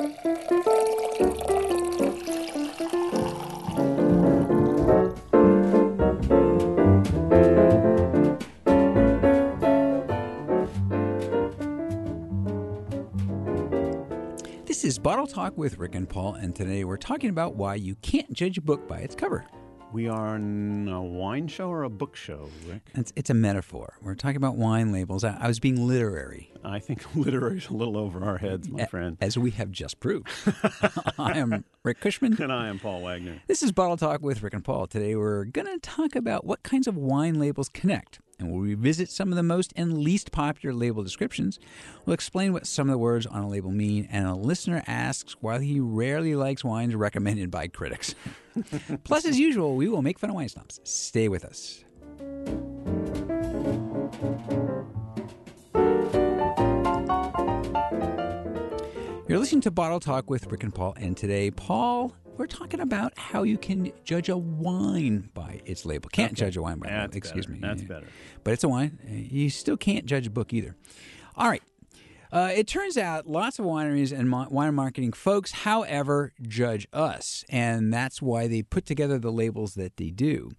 This is Bottle Talk with Rick and Paul, and today we're talking about why you can't judge a book by its cover. We are in a wine show or a book show, Rick? It's, it's a metaphor. We're talking about wine labels. I, I was being literary, I think literary's a little over our heads, my a- friend. as we have just proved. I am Rick Kushman. And I am Paul Wagner. This is Bottle Talk with Rick and Paul. Today we're going to talk about what kinds of wine labels connect. And we'll revisit some of the most and least popular label descriptions. We'll explain what some of the words on a label mean. And a listener asks why he rarely likes wines recommended by critics. Plus, as usual, we will make fun of wine snobs. Stay with us. You're listening to Bottle Talk with Rick and Paul, and today, Paul, we're talking about how you can judge a wine by its label. Can't Okay. judge a wine by That's label. Excuse better. me. That's Yeah. better. But it's a wine. You still can't judge a book either. All right. Uh, it turns out lots of wineries and mo- wine marketing folks, however, judge us. And that's why they put together the labels that they do.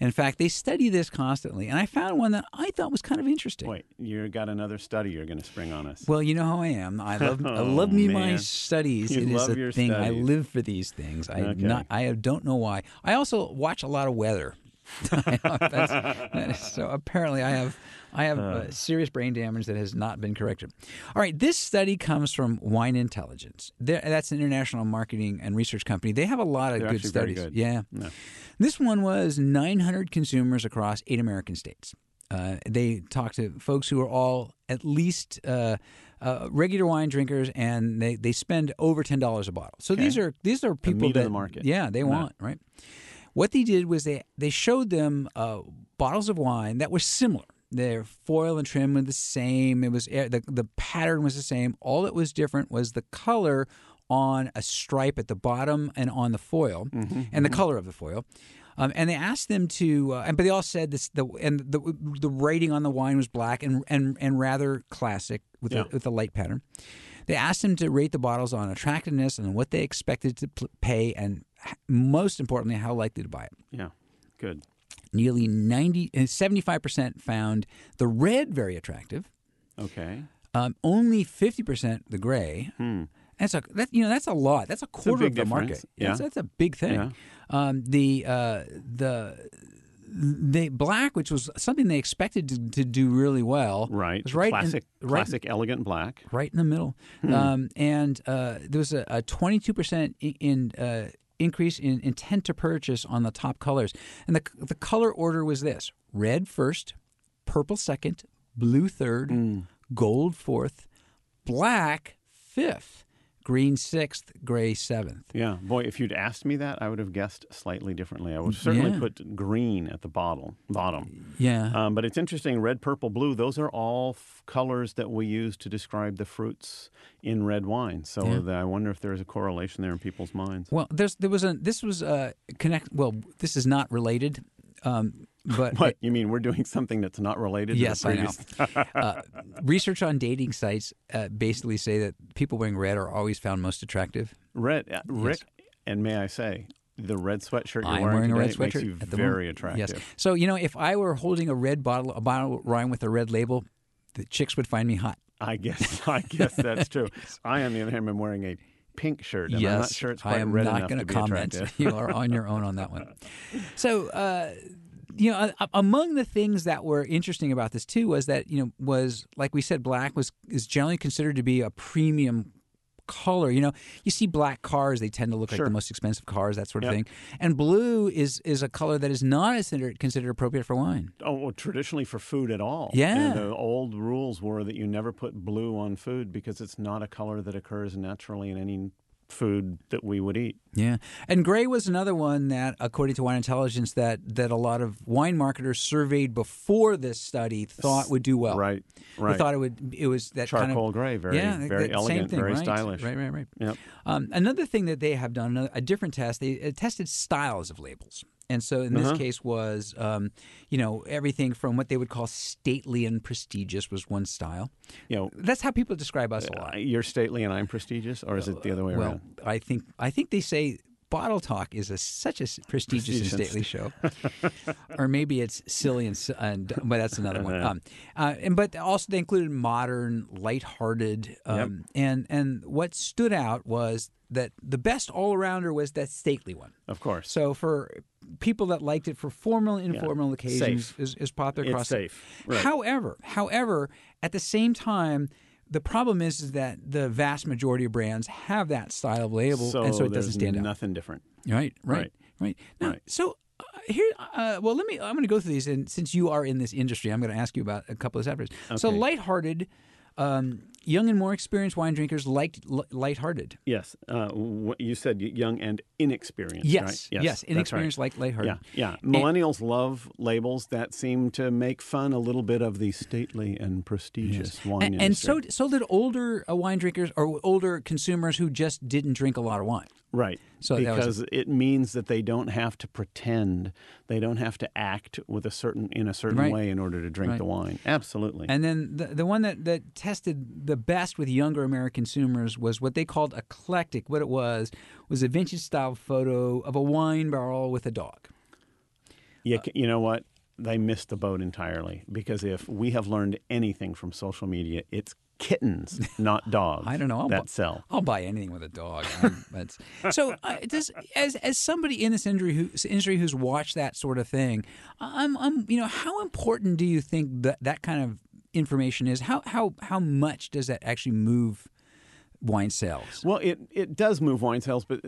In fact, they study this constantly. And I found one that I thought was kind of interesting. Wait, you got another study you're going to spring on us. Well, you know how I am. I love I Oh, love me my studies. You it is a thing. I live for these things. I Okay. not I don't know why. I also watch a lot of weather. That's- so apparently, I have I have uh, serious brain damage that has not been corrected. All right, this study comes from Wine Intelligence. They're, that's an international marketing and research company. They have a lot of good studies. good. Yeah, No. this one was 900 consumers across eight American states. Uh, they talked to folks who are all at least uh, uh, regular wine drinkers, and they, they spend over ten dollars a bottle. So Okay. these are these are people of that the market. yeah they Yeah. want right. What they did was they they showed them uh, bottles of wine that were similar. Their foil and trim were the same. It was eh, the the pattern was the same. All that was different was the color on a stripe at the bottom and on the foil, and the color of the foil. Um, and they asked them to, uh, and but they all said this. The and the the rating on the wine was black and and and rather classic with Yeah. a, with a light pattern. They asked them to rate the bottles on attractiveness and what they expected to pay, and most importantly, how likely to buy it. Yeah, good. Nearly 90, uh, 75% found the red very attractive. Okay. Um, only 50% the gray. Hmm. That's a that you know that's a lot. That's a quarter big of the market. difference. That's, Yeah. that's a big thing. Yeah. Um, the uh, the the black, which was something they expected to, to do really well, Right. was right classic, in, right, classic elegant black. right in the middle. Hmm. Um, and uh, there was a, a 22% in, in uh, increase in intent to purchase on the top colors. And the, the color order was this red first, purple second, blue third, Hmm. gold fourth, black fifth, green sixth, gray seventh. Yeah, boy, if you'd asked me that, I would have guessed slightly differently. I would certainly Yeah. put green at the bottom. Bottom. Yeah. Um, but it's interesting. Red, purple, blue. Those are all f- colors that we use to describe the fruits in red wine. So Yeah. the, I wonder if there's a correlation there in people's minds. well, there's there was a this was a connect. Well, this is not related, um, but What you mean? We're doing something that's not related. Yes, to I the know. uh, research on dating sites uh, basically say that people wearing red are always found most attractive. Red, uh, Rick, and may I say, the red sweatshirt you're I'm wearing, wearing a red today makes sweatshirt you at the very moment. attractive. Yes. So you know, if I were holding a red bottle, a bottle of wine with a red label, the chicks would find me hot. I guess I guess that's true. I, on the other hand, am wearing a pink shirt, and yes, I'm not sure it's quite I am red not gonna comment. you are on your own on that one. So. Uh, you know, a- among the things that were interesting about this too was that you know was like we said, black was is generally considered to be a premium color. You know, you see black cars; they tend to look like the most expensive cars, that sort of Yep. thing. And blue is is a color that is not considered considered appropriate for wine. Oh, well, traditionally for food at all. Yeah. And the old rules were that you never put blue on food because it's not a color that occurs naturally in any food that we would eat. Yeah, and gray was another one that, according to Wine Intelligence, that that a lot of wine marketers surveyed before this study thought would do well. Right. They Right. thought it would. It was that kind Charcoal of gray, very, yeah, very that elegant, thing, very right. stylish. Right, right, right. Yep. Um, another thing that they have done, a, a different test, they tested styles of labels. And so in this Uh-huh. case was, um, you know, everything from what they would call stately and prestigious was one style. You know, That's how people describe us a lot. uh, you're stately and I'm prestigious, or is it the other way well, around? I think I think they say Bottle Talk is a, such a prestigious and stately show, or maybe it's silly and, and but that's another one. Um, uh, and but also they included modern, lighthearted, um, and and what stood out was that the best all arounder was that stately one. Of course. So for people that liked it for formal and informal occasions, Safe. is, is popular It's across. the- safe. Right. However, however, at the same time, the problem is, is that the vast majority of brands have that style of label, so and so it doesn't stand out. nothing different. Right, right, Right. right. Now, Right. so uh, here, uh, well, let me. I'm going to go through these, and since you are in this industry, I'm going to ask you about a couple of. So, Okay. lighthearted, um, young and more experienced wine drinkers liked l- lighthearted. Yes. Uh, what you said young and inexperienced. Yes, right? yes, right. inexperienced like lighthearted. Yeah, yeah. Millennials love labels that seem to make fun a little bit of the stately and prestigious wine And, and so, so did older uh, wine drinkers or older consumers who just didn't drink a lot of wine. Right. So because it means that they don't have to pretend, they don't have to act with a certain in a certain Right. way in order to drink Right. the wine. Absolutely. And then the, the one that, that tested the best with younger American consumers was what they called eclectic. What it was was a vintage style photo of a wine barrel with a dog. you, ca- you know what? They missed the boat entirely because if we have learned anything from social media, it's kittens, not dogs. I don't know. I'll that bu- sell. I'll buy anything with a dog. So, uh, does, as as somebody in this industry, who, industry who's watched that sort of thing, I'm, I'm, you know, how important do you think that that kind of information is? How how how much does that actually move wine sales? Well, it, it does move wine sales, but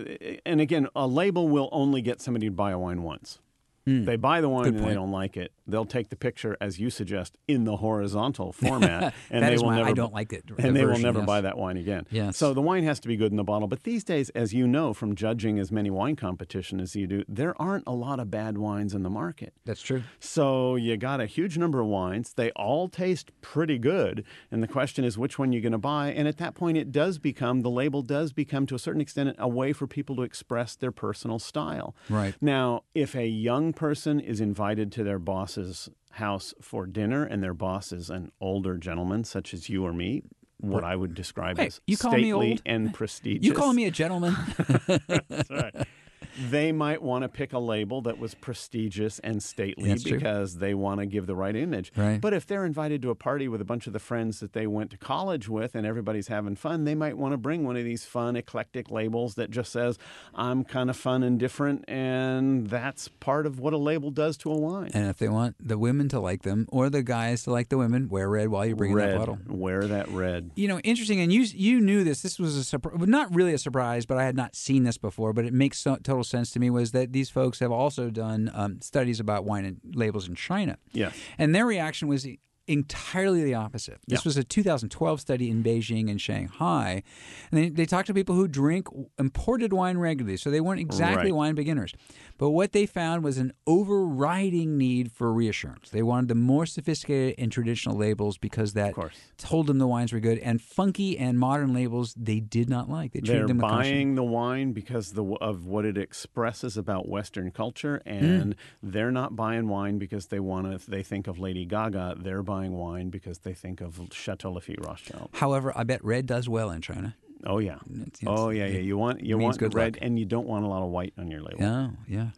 and again, a label will only get somebody to buy a wine once. Hmm. They buy the wine. And they don't like it. They'll take the picture, as you suggest, in the horizontal format, and they will why I never. don't like it, the and they will never yes. buy that wine again. Yes. So the wine has to be good in the bottle. But these days, as you know from judging as many wine competition as you do, there aren't a lot of bad wines in the market. That's true. So you got a huge number of wines. They all taste pretty good. And the question is which one you're going to buy. And at that point, it does become, the label does become to a certain extent a way for people to express their personal style. Right. Now, if a young person is invited to their boss's house for dinner and their boss is an older gentleman, such as you or me, what I would describe Hey, as you call me stately old? and prestigious. You call me a gentleman? That's right. They might want to pick a label that was prestigious and stately That's true. because they want to give the right image. Right. But if they're invited to a party with a bunch of the friends that they went to college with and everybody's having fun, they might want to bring one of these fun, eclectic labels that just says, I'm kind of fun and different. And that's part of what a label does to a wine. and if they want the women to like them or the guys to like the women, wear red while you're bringing that bottle. Wear that red. You know, interesting, and you you knew this. This was a surprise, not really a surprise, but I had not seen this before. But it makes so, total sense to me. Was that these folks have also done um, studies about wine and labels in China? Yes. and their reaction was entirely the opposite. This Yeah. was a 2012 study in Beijing and Shanghai, and they, they talked to people who drink imported wine regularly, so they weren't exactly Right. wine beginners. But what they found was an overriding need for reassurance. They wanted the more sophisticated and traditional labels because that told them the wines were good, and funky and modern labels they did not like. They treated They're them with caution. buying the wine because the, of what it expresses about Western culture, Hmm. and they're not buying wine because they want to. They think of Lady Gaga. They're buying wine because they think of Chateau Lafite Rothschild. However, I bet red does well in China. Oh yeah. It's- Oh yeah, yeah. You want you want red, luck. and you don't want a lot of white on your label. Oh, yeah, yeah.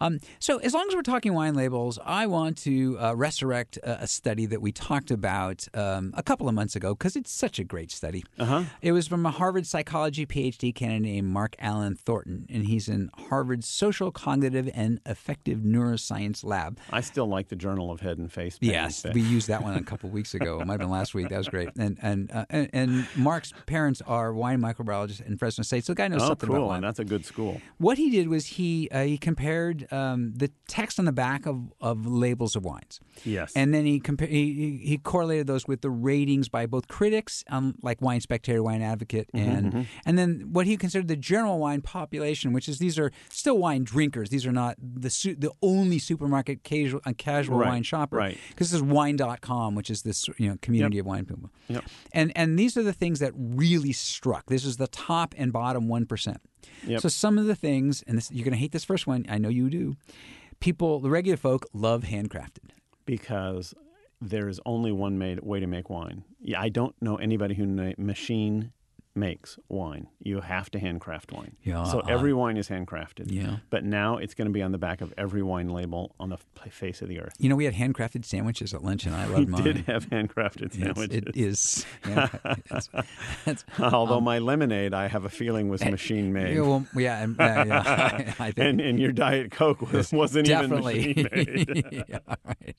Um, so, as long as we're talking wine labels, I want to uh, resurrect a, a study that we talked about um, a couple of months ago because it's such a great study. Uh-huh. It was from a Harvard psychology PhD candidate named Mark Allen Thornton, and he's in Harvard's Social Cognitive and Affective Neuroscience Lab. I still like the Journal of Head and Face. pain, Yes, but- we used that one a couple weeks ago. It might have been last week. That was great. And and uh, and, and Mark's parents are wine microbiologists in Fresno State, so the guy knows Oh, something about cool! wine. And that's a good school. What he did was he uh, he compared um, the text on the back of, of labels of wines. Yes. And then he, compa- he he- correlated those with the ratings by both critics, um, like Wine Spectator, Wine Advocate, Mm-hmm, and and then what he considered the general wine population, which is these are still wine drinkers. These are not the su- the only supermarket casual uh, casual Right, wine shopper. right. Because this is wine.com, which is this you know community of wine people. Yep. And and these are the things that really struck. This is the top and bottom one percent. Yep. So some of the things, and this, you're going to hate this first one. I know you do. people, the regular folk, love handcrafted. because there is only one made, way to make wine. Yeah, I don't know anybody who na- machine makes wine. You have to handcraft wine. Yeah, So uh, every wine is handcrafted. Yeah. But now it's going to be on the back of every wine label on the face of the earth. You know, we had handcrafted sandwiches at lunch, and I We loved mine. did have handcrafted Yes, sandwiches. it is. handcrafted. It's- it's- Although my lemonade, I have a feeling was machine made. yeah, well, yeah, and, uh, yeah, I think and, and your Diet Coke was, wasn't definitely. even machine made. yeah, all right.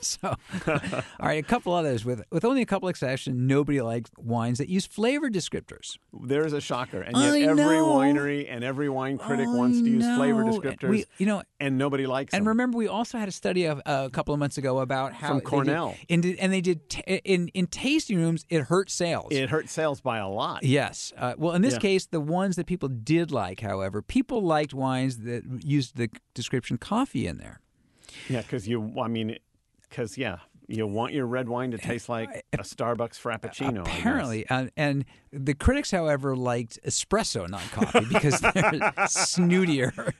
so, all right, a couple others with with only a couple exceptions. Nobody likes wines that use flavor descriptors. There's a shocker. And yet I every know. winery and every wine critic I wants to use flavor descriptors. We, you know, and nobody likes and them. remember, we also had a study of, uh, a couple of months ago about how From they did- Cornell. and, and they did t- in in tasting rooms. It hurt sales. it hurt sales by a lot. Yes. Uh, well, in this Yeah. case, the ones that people did like, however, people liked wines that used the description coffee in there. Yeah, because you, I mean, because, yeah, you want your red wine to taste like a Starbucks Frappuccino. Apparently, uh, and the critics, however, liked espresso, not coffee, because they're snootier,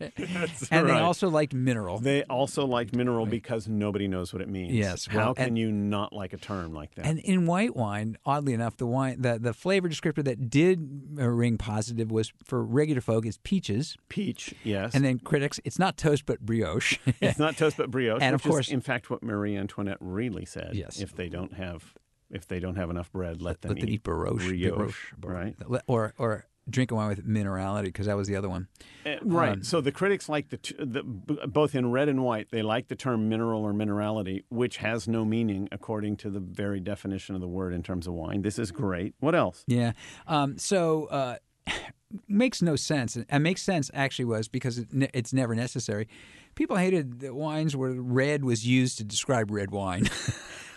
and they also liked mineral. They also liked mineral because nobody knows what it means. Yes, How can and- you not like a term like that? and in white wine, oddly enough, the wine, the, the flavor descriptor that did uh, ring positive was for regular folk is peaches, Peach, yes. and then critics, it's not toast but brioche. it's not toast but brioche. And of which is, course- in fact, what Marie Antoinette really said. Yes. If they don't have, if they don't have enough bread, let them Let them eat brioche, brioche, right? Or or drink wine with minerality, because that was the other one. Uh, right. Um, so the critics like the, t- the b- both in red and white. They like the term mineral or minerality, which has no meaning according to the very definition of the word in terms of wine. This is great. What else? Yeah. Um, so uh, makes no sense. And makes sense actually was because it, ne- it's never necessary. People hated the wines where red was used to describe red wine.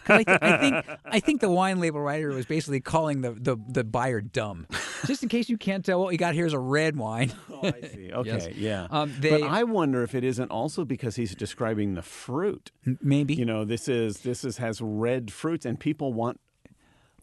I, th- I think I think the wine label writer was basically calling the, the, the buyer dumb, just in case you can't tell what you got here is a red wine. Oh, I see. Okay, Yes. yeah. Um, but I wonder if it isn't also because he's describing the fruit. Maybe. You know, this is this is has red fruits, and people want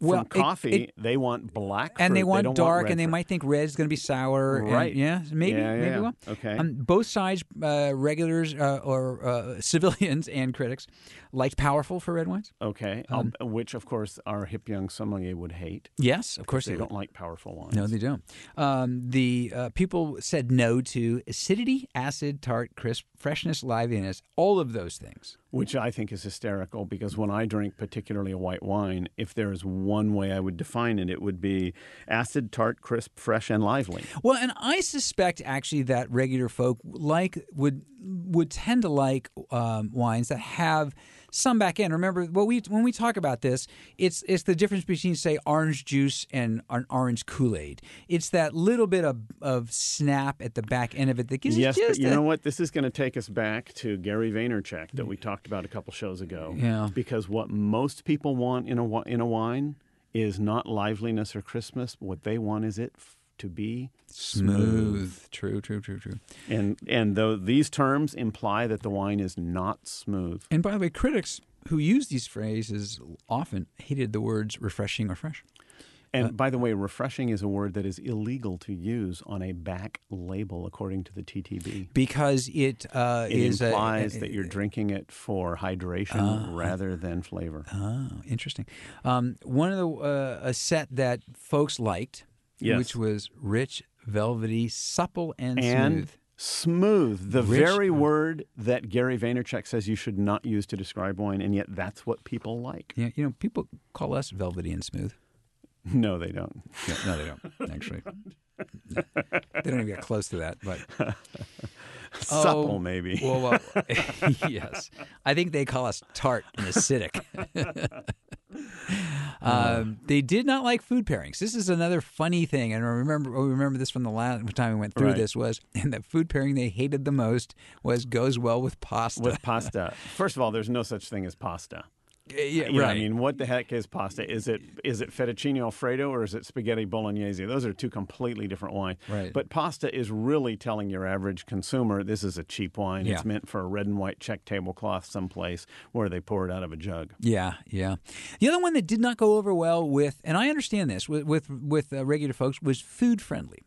Well, it- coffee. it- they want black, and fruit. they want don't dark, red and they fruit. might think red is going to be sour. and- Right. yeah. Maybe. Yeah, maybe. Well. Okay. Um, both sides, uh, regulars uh, or uh, civilians and critics, liked powerful for red wines. Okay, Um, which of course our hip young sommelier would hate. Yes, of course They they don't like powerful wines. No, they don't. Um, the uh, people said no to acidity, acid, tart, crisp, freshness, liveliness, all of those things. Which I think is hysterical because when I drink particularly a white wine, if there is one way I would define it, it would be acid, tart, crisp, fresh, and lively. Well, and I suspect actually that regular folk like would would tend to like um, wines that have some back end. Remember, what we when we talk about this, it's it's the difference between say orange juice and an orange Kool Aid. It's that little bit of, of snap at the back end of it that gives yes, it but you a- know what? This is going to take us back to Gary Vaynerchuk that we talked about a couple shows ago. Yeah. Because what most people want in a in a wine is not liveliness or crispness. What they want is it to be smooth. True, true, true, true. And and though these terms imply that the wine is not smooth. And by the way, critics who use these phrases often hated the words refreshing or fresh. And Uh, by the way, refreshing is a word that is illegal to use on a back label, according to the TTB. Because it uh, It is a- implies a- that you're drinking it for hydration rather than flavor. Oh, interesting. Um, one of the uh, a set that folks liked, Yes. which was rich, velvety, supple, and, and smooth. smooth, the Rich- very uh, word that Gary Vaynerchuk says you should not use to describe wine, and yet that's what people like. Yeah, you know, people call us velvety and smooth. No, they don't. No, no they don't. Actually, No. they don't even get close to that. But Supple, Oh, maybe. well, well yes, I think they call us tart and acidic. um, they did not like food pairings. This is another funny thing, and I remember we remember this from the last time we went through Right. this was, and the food pairing they hated the most was goes well with pasta. With pasta. First of all, there's no such thing as pasta. Yeah, You right. I mean, what the heck is pasta? Is it is it fettuccine alfredo or is it spaghetti bolognese? Those are two completely different wines. Right. But pasta is really telling your average consumer this is a cheap wine. Yeah. It's meant for a red and white check tablecloth someplace where they pour it out of a jug. Yeah, yeah. The other one that did not go over well with, and I understand this with with, with uh, regular folks, was food friendly.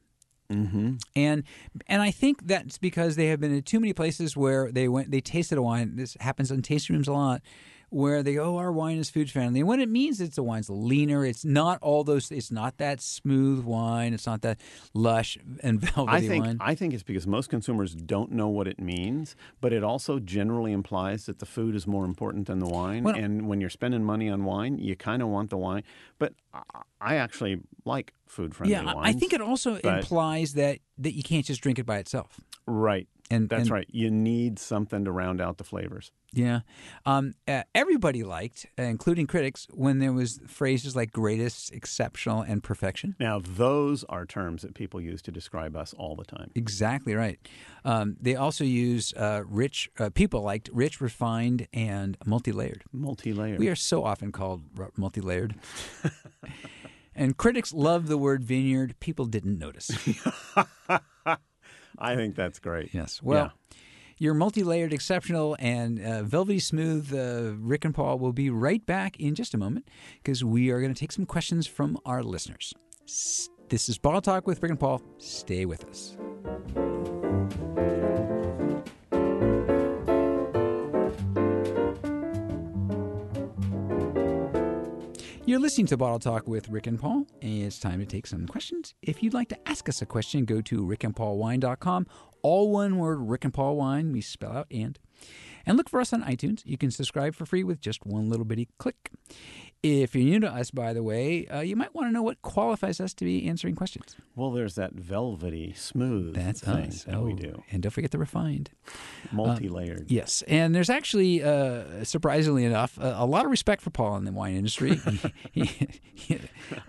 Mm-hmm. And and I think that's because they have been in too many places where they went they tasted a wine. This happens in tasting rooms a lot where they go, oh, our wine is food friendly. And what it means is the wine's leaner. It's not all those. It's not that smooth wine. It's not that lush and velvety I think wine. I think it's because most consumers don't know what it means, but it also generally implies that the food is more important than the wine. Well- and when you're spending money on wine, you kind of want the wine. But I- I actually like food friendly yeah, I- wines. I think it also but- implies that that you can't just drink it by itself. right. And That's and- right. You need something to round out the flavors. Yeah. Um, uh, everybody liked, uh, including critics, when there was phrases like greatest, exceptional, and perfection. Now, those are terms that people use to describe us all the time. Exactly right. Um, they also use uh, rich. Uh, people liked rich, refined, and multi-layered. Multi-layered. We are so often called multi-layered. and critics love the word vineyard. People didn't notice. I think that's great. Yes. Well, Yeah. your multi-layered, exceptional, and uh, velvety smooth uh, Rick and Paul will be right back in just a moment because we are going to take some questions from our listeners. S- This is Bottle Talk with Rick and Paul. Stay with us. You're listening to Bottle Talk with Rick and Paul, and it's time to take some questions. If you'd like to ask us a question, go to rickandpaulwine.com. All one word, Rick and Paul Wine, we spell out and. And look for us on iTunes. You can subscribe for free with just one little bitty click. If you're new to us, by the way, uh, you might want to know what qualifies us to be answering questions. Well, there's that velvety, smooth That's thing us. that we Oh, do. And don't forget the refined. Multi-layered. Yes, and there's actually, uh, surprisingly enough, a, a lot of respect for Paul in the wine industry. He- he- he-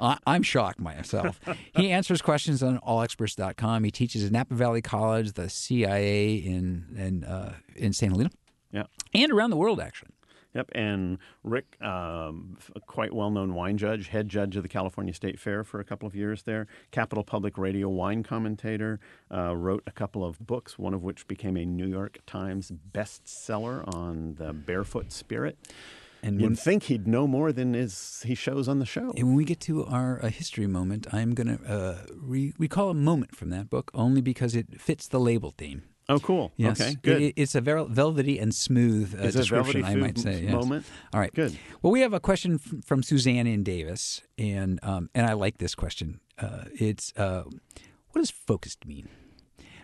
I, I'm shocked myself. He answers questions on allexperts.com. He teaches at Napa Valley College, the CIA in in uh, in St. Helena, yeah. and around the world actually. Yep, and Rick, um, quite well-known wine judge, head judge of the California State Fair for a couple of years there. Capital Public Radio wine commentator, uh, wrote a couple of books, one of which became a New York Times bestseller on the barefoot spirit. And You'd think he'd know more than is he shows on the show. and when we get to our uh, history moment, I'm going to uh, re- recall a moment from that book only because it fits the label theme. Oh, cool. Yes. Okay, good. It- it's a vel- velvety and smooth uh, Is it a description, I might say. yes. moment? All right. Good. Well, we have a question f- from Suzanne in Davis, and um, and I like this question. Uh, it's uh, what does focused mean?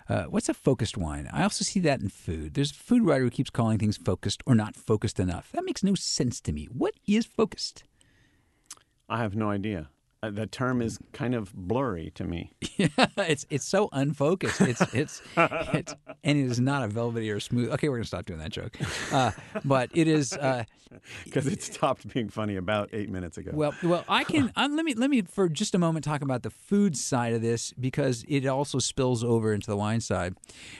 Uh, what's a focused wine? I also see that in food. There's a food writer who keeps calling things focused or not focused enough. That makes no sense to me. What is focused? I have no idea. Uh, the term is kind of blurry to me. Yeah, it's it's so unfocused. It's it's it's and it is not a velvety or smooth. Okay, we're gonna stop doing that joke. Uh, but it is. Uh, Because it stopped being funny about eight minutes ago. Well, well, I can uh, let me let me for just a moment talk about the food side of this because it also spills over into the wine side,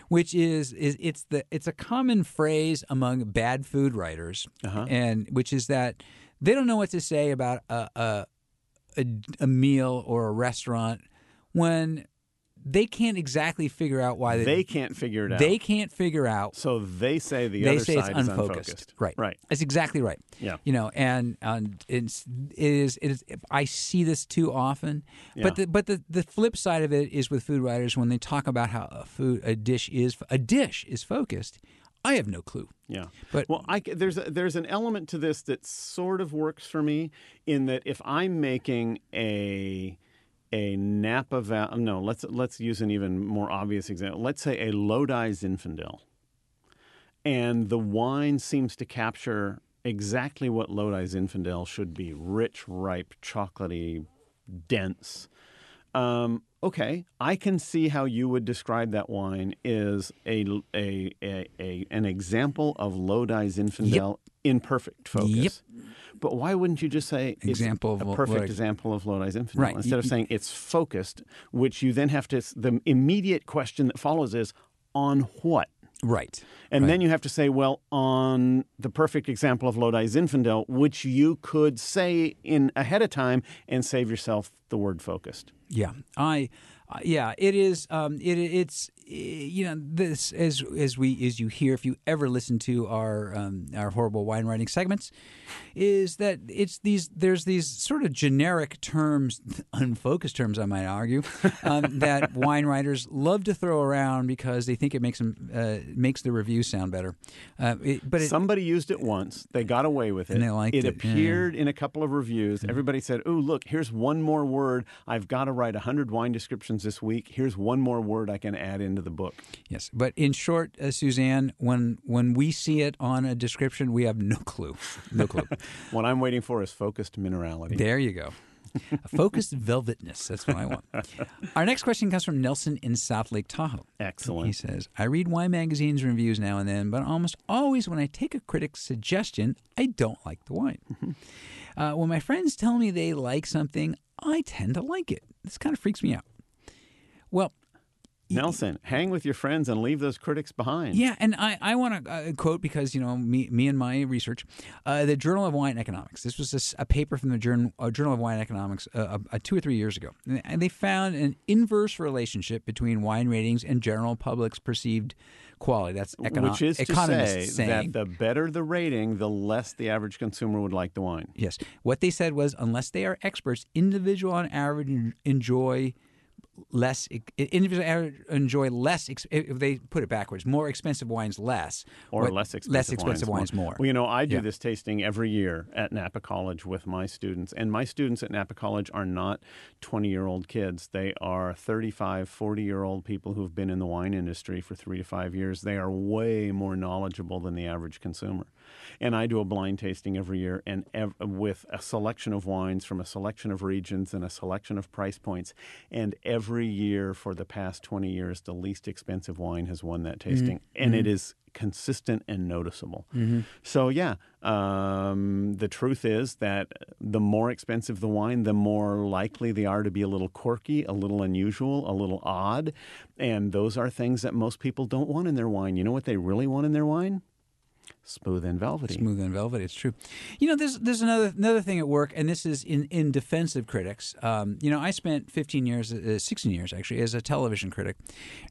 which is is it's the it's a common phrase among bad food writers, and which is that they don't know what to say about a a, a, a meal or a restaurant when they can't exactly figure out why they they can't figure it out. they can't figure out so they say the they other say it's side is unfocused. unfocused. Right. Right. That's exactly right. Yeah. You know, and and it's it is it is I see this too often. But Yeah. the but the, the flip side of it is with food writers when they talk about how a food a dish is a dish is focused. I have no clue. Yeah. But- well, I, there's a, there's an element to this that sort of works for me in that if I'm making a a Napa Valley, no, let's let's use an even more obvious example. Let's say a Lodi Zinfandel, and the wine seems to capture exactly what Lodi Zinfandel should be: rich, ripe, chocolatey, dense. Um, okay, I can see how you would describe that wine as a, a, a, a an example of Lodi Zinfandel in perfect focus. Yep. But why wouldn't you just say Example of a perfect what- example of Lodi Zinfandel Right. instead of saying it's focused, which you then have to the immediate question that follows is on what? Right. And then you have to say, well, on the perfect example of Lodi Zinfandel, which you could say in ahead of time and save yourself the word focused. Yeah, I, uh, yeah, it is. Um, it it's you know this as as we as you hear if you ever listen to our um, our horrible wine writing segments, is that it's these there's these sort of generic terms, unfocused terms, I might argue, um, that wine writers love to throw around because they think it makes them uh, makes the review sound better. Uh, it, but it, somebody used it once, they got away with it. And they liked it. it, appeared in a couple of reviews. Everybody said, "Oh, look, here's one more word. I've got to write hundred wine descriptions this week. Here's one more word I can add into the book." Yes, but in short, uh, Suzanne, when when we see it on a description, we have no clue, no clue. what I'm waiting for is focused minerality. There you go. A focused velvetness. That's what I want. Our next question comes from Nelson in South Lake Tahoe. Excellent. He says, I read wine magazines and reviews now and then, but almost always when I take a critic's suggestion, I don't like the wine. uh, when my friends tell me they like something, I tend to like it. This kind of freaks me out. Well, Nelson, hang with your friends and leave those critics behind. Yeah, and I, I want to uh, quote because you know me me and my research, uh, the Journal of Wine Economics. This was a, a paper from the Journal, uh, Journal of Wine Economics uh, uh, two or three years ago, and they found an inverse relationship between wine ratings and general public's perceived quality. That's econo- which is to say saying. that the better the rating, the less the average consumer would like the wine. Yes, what they said was unless they are experts, individual on average enjoy less individuals enjoy less if they put it backwards more expensive wines less or what, less expensive, less expensive wines, wines more. more. Well, you know, I do yeah. this tasting every year at Napa College with my students, and my students at Napa College are not 20 year old kids. They are 35, 40 year old people who've been in the wine industry for three to five years. They are way more knowledgeable than the average consumer. And I do a blind tasting every year, and ev- with a selection of wines from a selection of regions and a selection of price points. And every year for the past 20 years, the least expensive wine has won that tasting. Mm-hmm. And it is consistent and noticeable. Mm-hmm. So, yeah, um, the truth is that the more expensive the wine, the more likely they are to be a little quirky, a little unusual, a little odd. And those are things that most people don't want in their wine. You know what they really want in their wine? Smooth and velvety. Smooth and velvety. It's true. You know, there's there's another another thing at work, and this is in in defense of critics. Um, you know, I spent 15 years, uh, 16 years actually, as a television critic,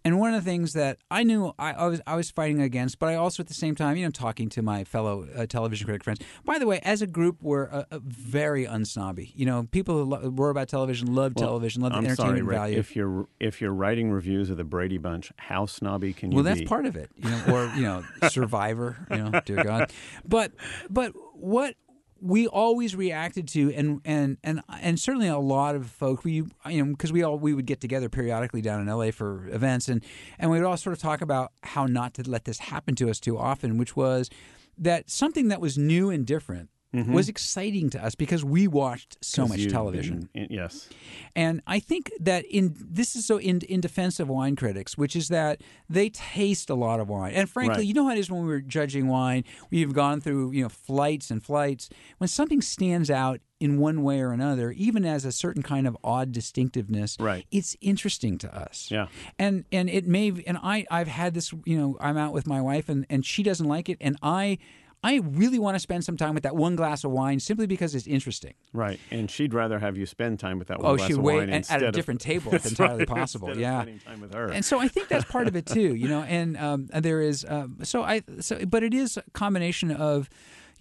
and one of the things that I knew I, I was I was fighting against, but I also at the same time, you know, talking to my fellow uh, television critic friends. By the way, as a group, we're uh, very unsnobby. You know, people who lo- were about television love Well, television, love the I'm entertainment sorry, Rick, value. If you're if you're writing reviews of the Brady Bunch, how snobby can you be? well, be? that's part of it, you know, or you know, Survivor, you know, dear God. But but what we always reacted to, and and and and certainly a lot of folk, we you know, because we all we would get together periodically down in L.A. for events, and and we would all sort of talk about how not to let this happen to us too often, which was that something that was new and different. Was exciting to us because we watched so much you've television. been- yes. And I think that in this is so in in defense of wine critics, which is that they taste a lot of wine. And frankly, Right. you know how it is when we're judging wine. We've gone through you know flights and flights. When something stands out in one way or another, even as a certain kind of odd distinctiveness, Right. it's interesting to us. Yeah. And and it may and I I've had this you know I'm out with my wife and and she doesn't like it and I. I really want to spend some time with that one glass of wine simply because it's interesting. Right, and she'd rather have you spend time with that one Oh, glass she'd of wait wine at- a of- different table if That's entirely right, possible. Yeah. spending time with her. and so I think that's part of it too, you know. And um, there is um, so I so, but it is a combination of,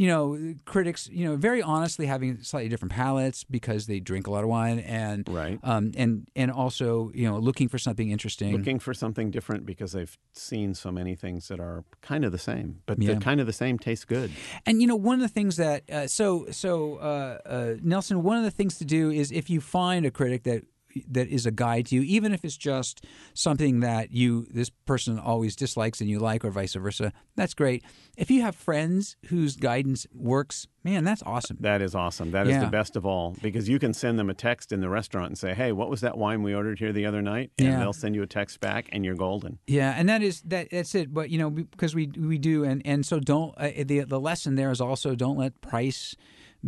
you know, critics, you know, very honestly having slightly different palates because they drink a lot of wine, and Right. um, and and also you know looking for something interesting. looking for something different because they've seen so many things that are kind of the same, but Yeah. the kind of the same tastes good. And you know, one of the things that uh, so so uh, uh, Nelson, one of the things to do is if you find a critic that that is a guide to you, even if it's just something that you this person always dislikes and you like, or vice versa. That's great. If you have friends whose guidance works, man, that's awesome. That is awesome. That is Yeah. the best of all because you can send them a text in the restaurant and say, "Hey, what was that wine we ordered here the other night?" And Yeah. they'll send you a text back, and you're golden. Yeah, and that is that. That's it. But you know, because we we do, and and so don't. Uh, the the lesson there is also don't let price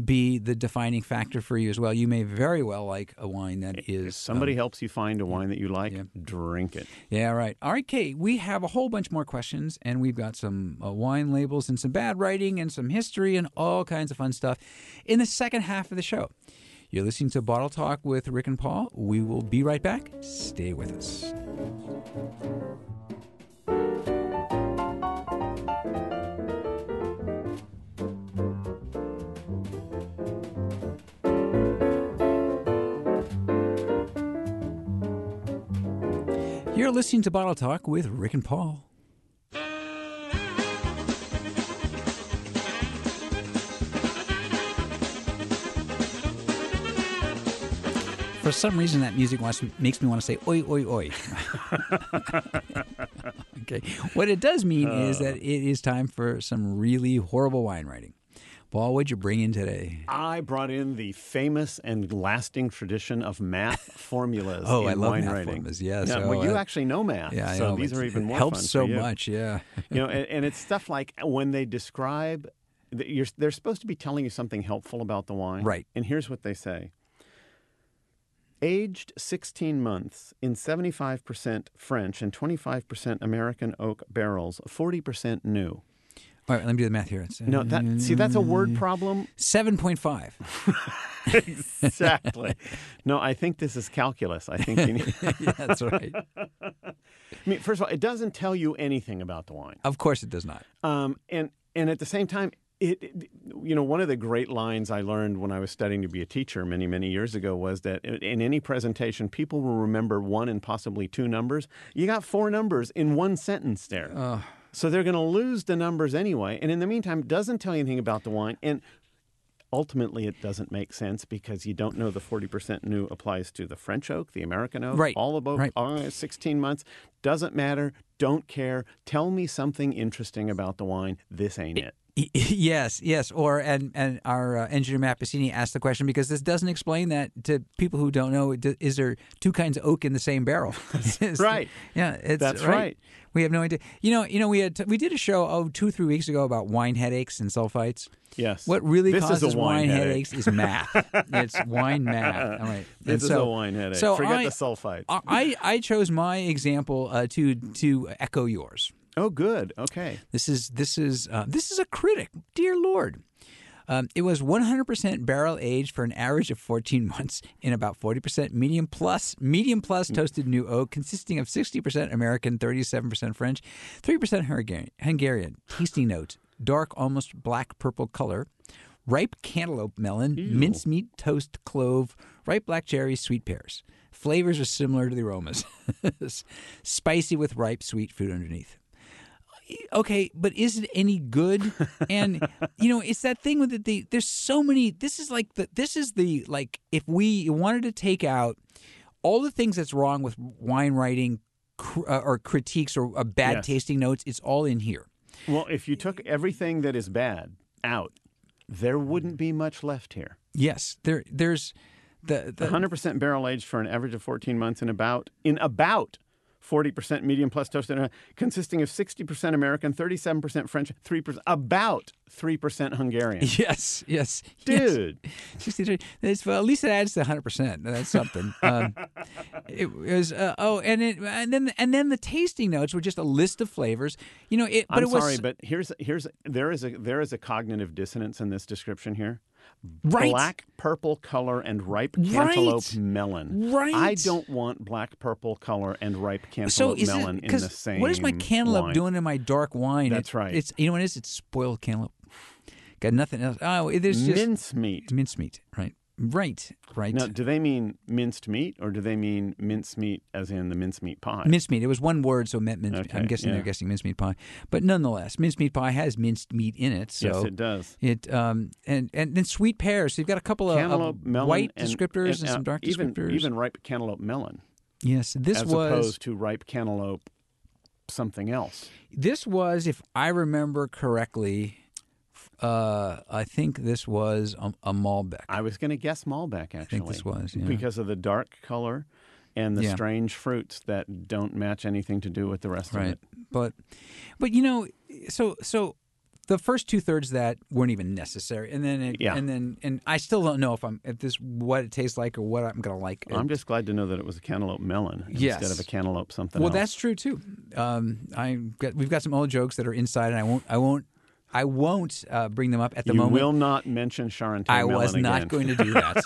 be the defining factor for you as well. You may very well like a wine that is If somebody um, helps you find a wine that you like, Yeah. drink it. Yeah, right. All right, Kate, we have a whole bunch more questions, and we've got some uh, wine labels and some bad writing and some history and all kinds of fun stuff in the second half of the show. You're listening to Bottle Talk with Rick and Paul. We will be right back. Stay with us. You're listening to Bottle Talk with Rick and Paul. For some reason, that music wants, makes me want to say "oi oi oi." okay, what it does mean is that uh. it is time for some really horrible wine writing. Paul, what'd you bring in today? I brought in the famous and lasting tradition of math formulas. Oh, I love wine math writing. formulas, yes. Yeah, Oh, well, you I- actually know math, Yeah, so know. these are even it more helps fun so much. Yeah. you know, and, and it's stuff like when they describe, you're, they're supposed to be telling you something helpful about the wine, Right. And here's what they say: aged 16 months in 75% French and 25% American oak barrels, 40% new. All right, let me do the math here. It's uh, No, that see that's a word problem. seven point five. exactly. No, I think this is calculus. I think you need, yeah, that's right. I mean, first of all, it doesn't tell you anything about the wine. Of course, it does not. Um, and and at the same time, it, it- you know one of the great lines I learned when I was studying to be a teacher many many years ago was that in- in any presentation, people will remember one and possibly two numbers. You got four numbers in one sentence there, so they're going to lose the numbers anyway. And in the meantime, it doesn't tell you anything about the wine and. Ultimately, it doesn't make sense because you don't know the 40% new applies to the French oak, the American oak, Right, all of oak, right. all 16 months. Doesn't matter. Don't care. Tell me something interesting about the wine. This ain't it. Y- Yes, yes. Or and and our uh, engineer Matt Bassini asked the question because this doesn't explain that to people who don't know. Is there two kinds of oak in the same barrel? Right. Yeah, it's That's right. We have no idea. You know, you know, we had we did a show oh two three weeks ago about wine headaches and sulfites. Yes. What really This causes wine headache. headaches is math. it's wine math. All right. This And is so- a wine headache. So Forget I, the sulfites. I I chose my example uh, to to echo yours. Oh, good. Okay. This is this is uh, this is a critic, dear Lord. Um, it was 100% barrel aged for an average of 14 months in about 40% medium plus medium plus toasted new oak, consisting of 60% American, 37% French, 3% Hungarian. Hungarian. Tasting notes: dark, almost black purple color, ripe cantaloupe melon, mincemeat, toast, clove, ripe black cherries, sweet pears. Flavors are similar to the aromas. Spicy with ripe sweet fruit underneath okay, but is it any good? And you know, it's that thing with the, the there's so many. This is like the this is the like if we wanted to take out all the things that's wrong with wine writing cr- uh, or critiques or uh, bad Yes. tasting notes, it's all in here. Well, if you took everything that is bad out, there wouldn't be much left here. Yes, there there's the, the 100% barrel aged for an average of 14 months in about in about 40% medium plus toasted, uh, consisting of 60% American, 37% French, 3% about 3% Hungarian. yes, yes, yes. Dude, 63. It's, well, at least it adds to 100. percent That's something. Um, it was uh, oh, and it and then and then the tasting notes were just a list of flavors. You know, it. But I'm it was sorry, but here's here's there is a there is a cognitive dissonance in this description here. Right. Black, purple color, and ripe cantaloupe Right. melon. Right. I don't want black, purple color and ripe cantaloupe is melon it in the same. what is my cantaloupe wine. doing in my dark wine? That's It- right. It's you know what it is? It's spoiled cantaloupe. Got nothing else. Oh, there's just Mincemeat. mincemeat. Right. Right. Right. Now, do they mean minced meat or do they mean mincemeat as in the mincemeat pie? Mincemeat. It was one word, so it meant mince. Okay, I'm guessing yeah. they're guessing mincemeat pie, but nonetheless, mincemeat pie has minced meat in it. So yes, it does. It um and and then sweet pears. So you've got a couple of, of melon white and, descriptors and, uh, some dark even, descriptors. Even ripe cantaloupe melon, yes, this as was opposed to ripe cantaloupe something else. this was if I remember correctly. Uh, I think this was a, a Malbec. I was going to guess Malbec actually. think this was, yeah. because of the dark color and the Yeah. strange fruits that don't match anything to do with the rest of it. but but you know so so the first two thirds that weren't even necessary and then it, Yeah. and then and i still don't know if i'm if this what it tastes like or what i'm gonna like I'm just glad to know that it was a cantaloupe melon Yes. instead of a cantaloupe something well else. that's true too um i got we've got some old jokes that are inside and i won't i won't I won't uh, bring them up at the you moment. will not mention Charente I Melon was not again. going to do that.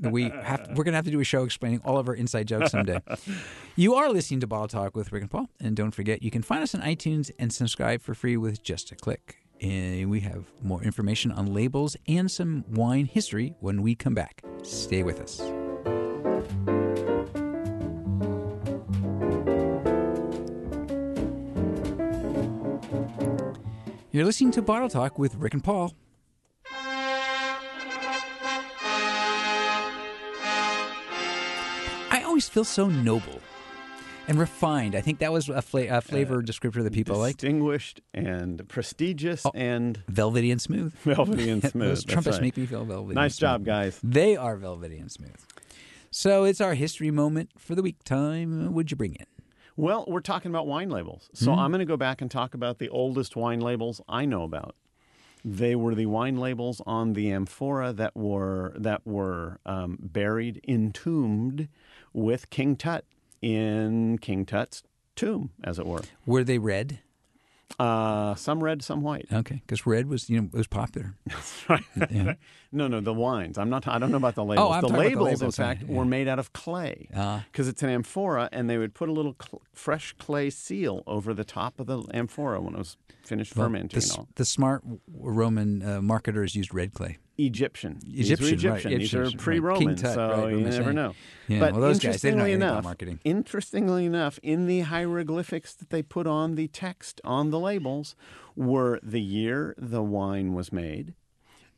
we have we're going to have to do a show explaining all of our inside jokes someday. you are listening to Bottle Talk with Rick and Paul, and don't forget you can find us on iTunes and subscribe for free with just a click. And we have more information on labels and some wine history when we come back. Stay with us. You're listening to Bottle Talk with Rick and Paul. I always feel so noble and refined. I think that was a, fla- a flavor uh, descriptor that people liked. Distinguished and prestigious oh, and Velvety and smooth. velvety and smooth. Those trumpets right. make me feel velvety. Nice job, guys. They are velvety and smooth. So it's our history moment for the week time. What'd you bring in? Well, we're talking about wine labels. So Hmm. I'm going to go back and talk about the oldest wine labels I know about. They were the wine labels on the amphora that were that were um, buried, entombed with King Tut in King Tut's tomb, as it were. Were they red? Uh, some red, some white. Okay, because red was you know it was popular. Right. Yeah. No, no, the wines. I'm not. I don't know about the labels. Oh, the, about the labels, labels, in fact, yeah. were made out of clay Ah. because it's an amphora, and they would put a little cl- fresh clay seal over the top of the amphora when it was finished Well, fermenting. the, and all. the smart Roman uh, marketers used red clay. Egyptian. These Egyptian, right, Egyptian. These Egyptian, are pre-Roman, King Tut, so right, you never saying? know. Yeah, but well, those guys, they didn't know interestingly about enough, marketing. interestingly enough, in the hieroglyphics that they put on the text on the labels were the year the wine was made,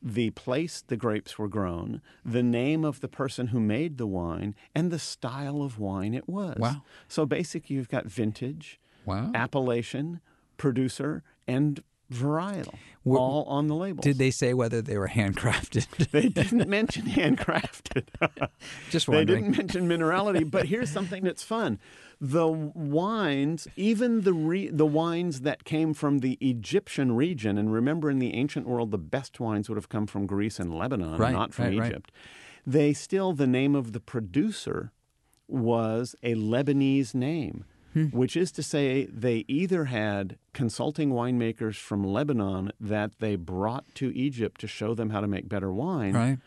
the place the grapes were grown, the name of the person who made the wine, and the style of wine it was. Wow. So basically, you've got vintage, Wow. appellation, producer, and varietal, Were- all on the label. Did they say whether they were handcrafted? They didn't mention handcrafted. Just wondering. they didn't mention minerality. But here's something that's fun: the wines, even the re, the wines that came from the Egyptian region, and remember, in the ancient world, the best wines would have come from Greece and Lebanon, Right, not from right, right. Egypt. They still the name of the producer was a Lebanese name. Hmm. Which is to say, they either had consulting winemakers from Lebanon that they brought to Egypt to show them how to make better wine, right.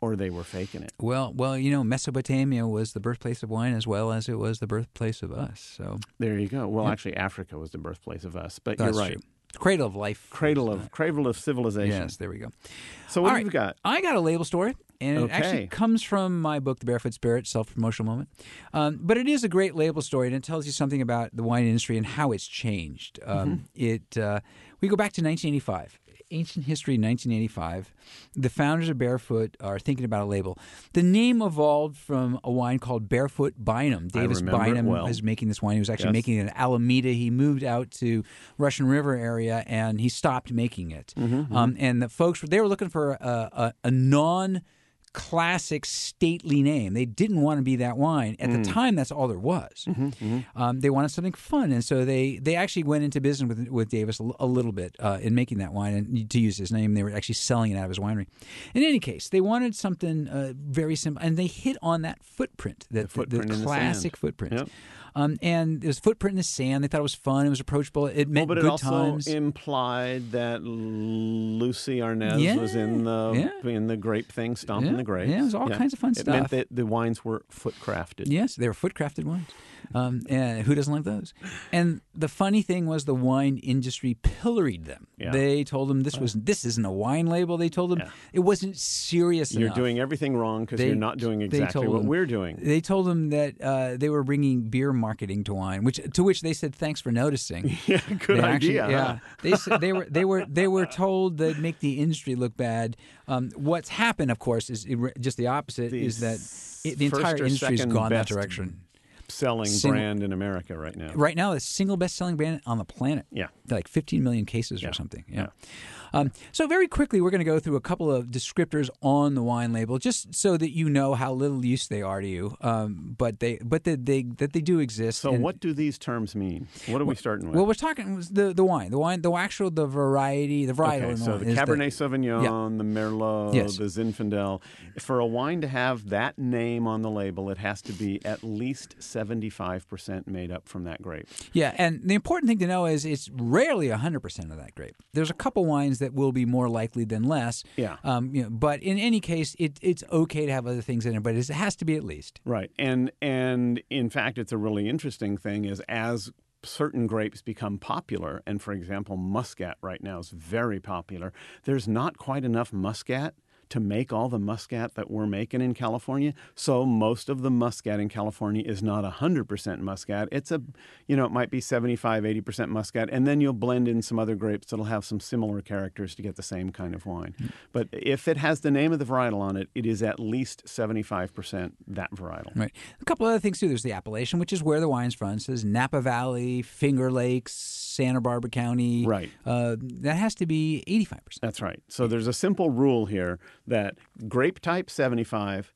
or they were faking it. Well, well, you know, Mesopotamia was the birthplace of wine as well as it was the birthplace of us. So There you go. Well, actually, Africa was the birthplace of us, but that's you're right. true. Cradle of life. Cradle of cradle of civilization. Yes, there we go. So what All have you got? I got a label story, and it actually comes from my book, The Barefoot Spirit, Self Promotional Moment. Um, but it is a great label story, and it tells you something about the wine industry and how it's changed. Um, It uh, we go back to 1985. Ancient history, 1985. The founders of Barefoot are thinking about a label. The name evolved from a wine called Barefoot Bynum. Davis Bynum well. was making this wine. He was actually Yes. making it in Alameda. He moved out to Russian River area and he stopped making it. Mm-hmm, Um, and the folks they were looking for a, a, a non classic stately name. They didn't want to be that wine. At Mm. the time, that's all there was. Mm-hmm, Um, they wanted something fun, and so they they actually went into business with with Davis a, l- a little bit uh, in making that wine and to use his name. They were actually selling it out of his winery. In any case, they wanted something uh, very simple, and they hit on that footprint, that the, footprint in the classic sand. footprint. Yep. Um, and there was footprint in the sand. They thought it was fun. It was approachable. It meant Well, but it good also times. implied that Lucy Arnaz was in the Yeah, in the grape thing, stomping Yeah, the grapes. yeah, it was all kinds of fun it meant that the wines were foot crafted. Yes, they were foot crafted wines. Um, and who doesn't like those? And the funny thing was, the wine industry pilloried them. Yeah. They told them this was this isn't a wine label. They told them Yeah. it wasn't serious enough. You're enough. doing everything wrong because you're not doing exactly what them- we're doing. They told them that uh, they were bringing beer marketing to wine, which to which they said thanks for noticing. Yeah, good They actually- idea. huh? yeah, they they were they were they were told that make the industry look bad. Um, what's happened, of course, is it, just the opposite. The is that it, the entire industry has gone that direction. Selling Sing- brand in America right now. Right now, the single best-selling brand on the planet. Yeah. like 15 million cases Yeah. or something. Yeah. Um, so very quickly, we're going to go through a couple of descriptors on the wine label, just so that you know how little use they are to you. Um, but they, but that they that they do exist. So and- what do these terms mean? What are we starting with? Well, we're talking the the wine, the wine, the actual the variety, the varietal. Okay, so the Cabernet Sauvignon, the Merlot, Yes. the Zinfandel. For a wine to have that name on the label, it has to be at least 75% made up from that grape. Yeah, and the important thing to know is it's rarely 100% of that grape. There's a couple wines that will be more likely than less. Yeah. Um, you know, but in any case, it, it's okay to have other things in it, but it has to be at least. Right. And and in fact, it's a really interesting thing is as certain grapes become popular, and for example, muscat right now is very popular, there's not quite enough muscat to make all the muscat that we're making in California. So most of the muscat in California is not 100% muscat. It's a, you know, it might be 75, 80% muscat. And then you'll blend in some other grapes that'll have some similar characters to get the same kind of wine. Mm. But if it has the name of the varietal on it, it is at least 75% that varietal. Right. A couple other things too. There's the appellation, which is where the wine's from. It says Napa Valley, Finger Lakes, Santa Barbara County. Right. Uh, that has to be 85%. That's right. So there's a simple rule here that grape type 75,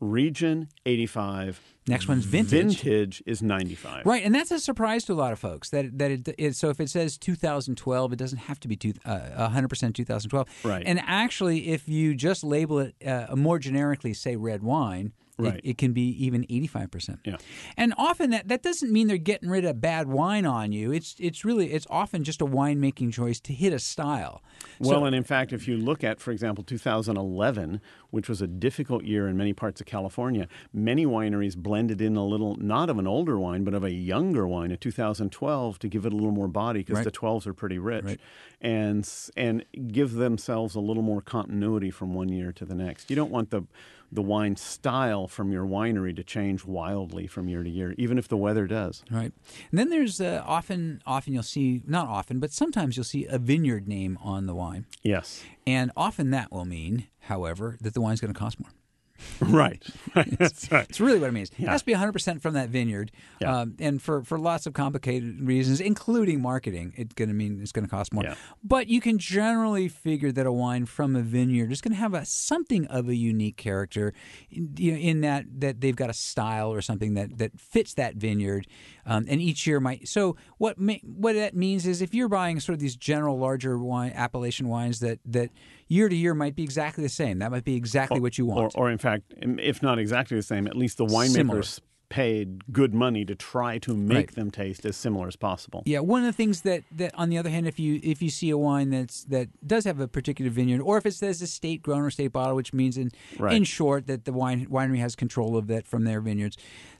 region 85. Next one's vintage. Vintage is 95. Right, and that's a surprise to a lot of folks. That that it, it so if it says 2012, it doesn't have to be two, uh, 100% 2012. Right. And actually, if you just label it uh, more generically, say red wine, Right. It, it, can be even 85%. Yeah. And often that, that doesn't mean they're getting rid of bad wine on you. It's it's really it's often just a winemaking choice to hit a style. Well, so, and in fact, if you look at, for example, 2011, which was a difficult year in many parts of California, many wineries blended in a little, not of an older wine, but of a younger wine, a 2012, to give it a little more body because Right. the 12s are pretty rich, Right. and and give themselves a little more continuity from one year to the next. You don't want the the wine style from your winery to change wildly from year to year, even if the weather does. Right. And then there's uh, often often you'll see not often, but sometimes you'll see a vineyard name on the wine. Yes. And often that will mean, however, that the wine's going to cost more. right. That's right. It's really what it means. It has to be 100% from that vineyard. Yeah. Um, and for, for lots of complicated reasons, including marketing, it's going to mean it's going to cost more. Yeah. But you can generally figure that a wine from a vineyard is going to have a, something of a unique character in, you know, in that, that they've got a style or something that, that fits that vineyard. Um, and each year might. So what ma- what that means is if you're buying sort of these general larger wine, appellation wines that, that year to year might be exactly the same, that might be exactly what you want. Or, or in fact, if not exactly the same, at least the Similar. winemakers paid good money to try to make Right. them taste as similar as possible. Yeah, one of the things that, that on the other hand, if you if you see a wine that's that does have a particular vineyard, or if it says estate grown or state bottle, which means in Right. in short that the wine winery has control of that from their vineyards,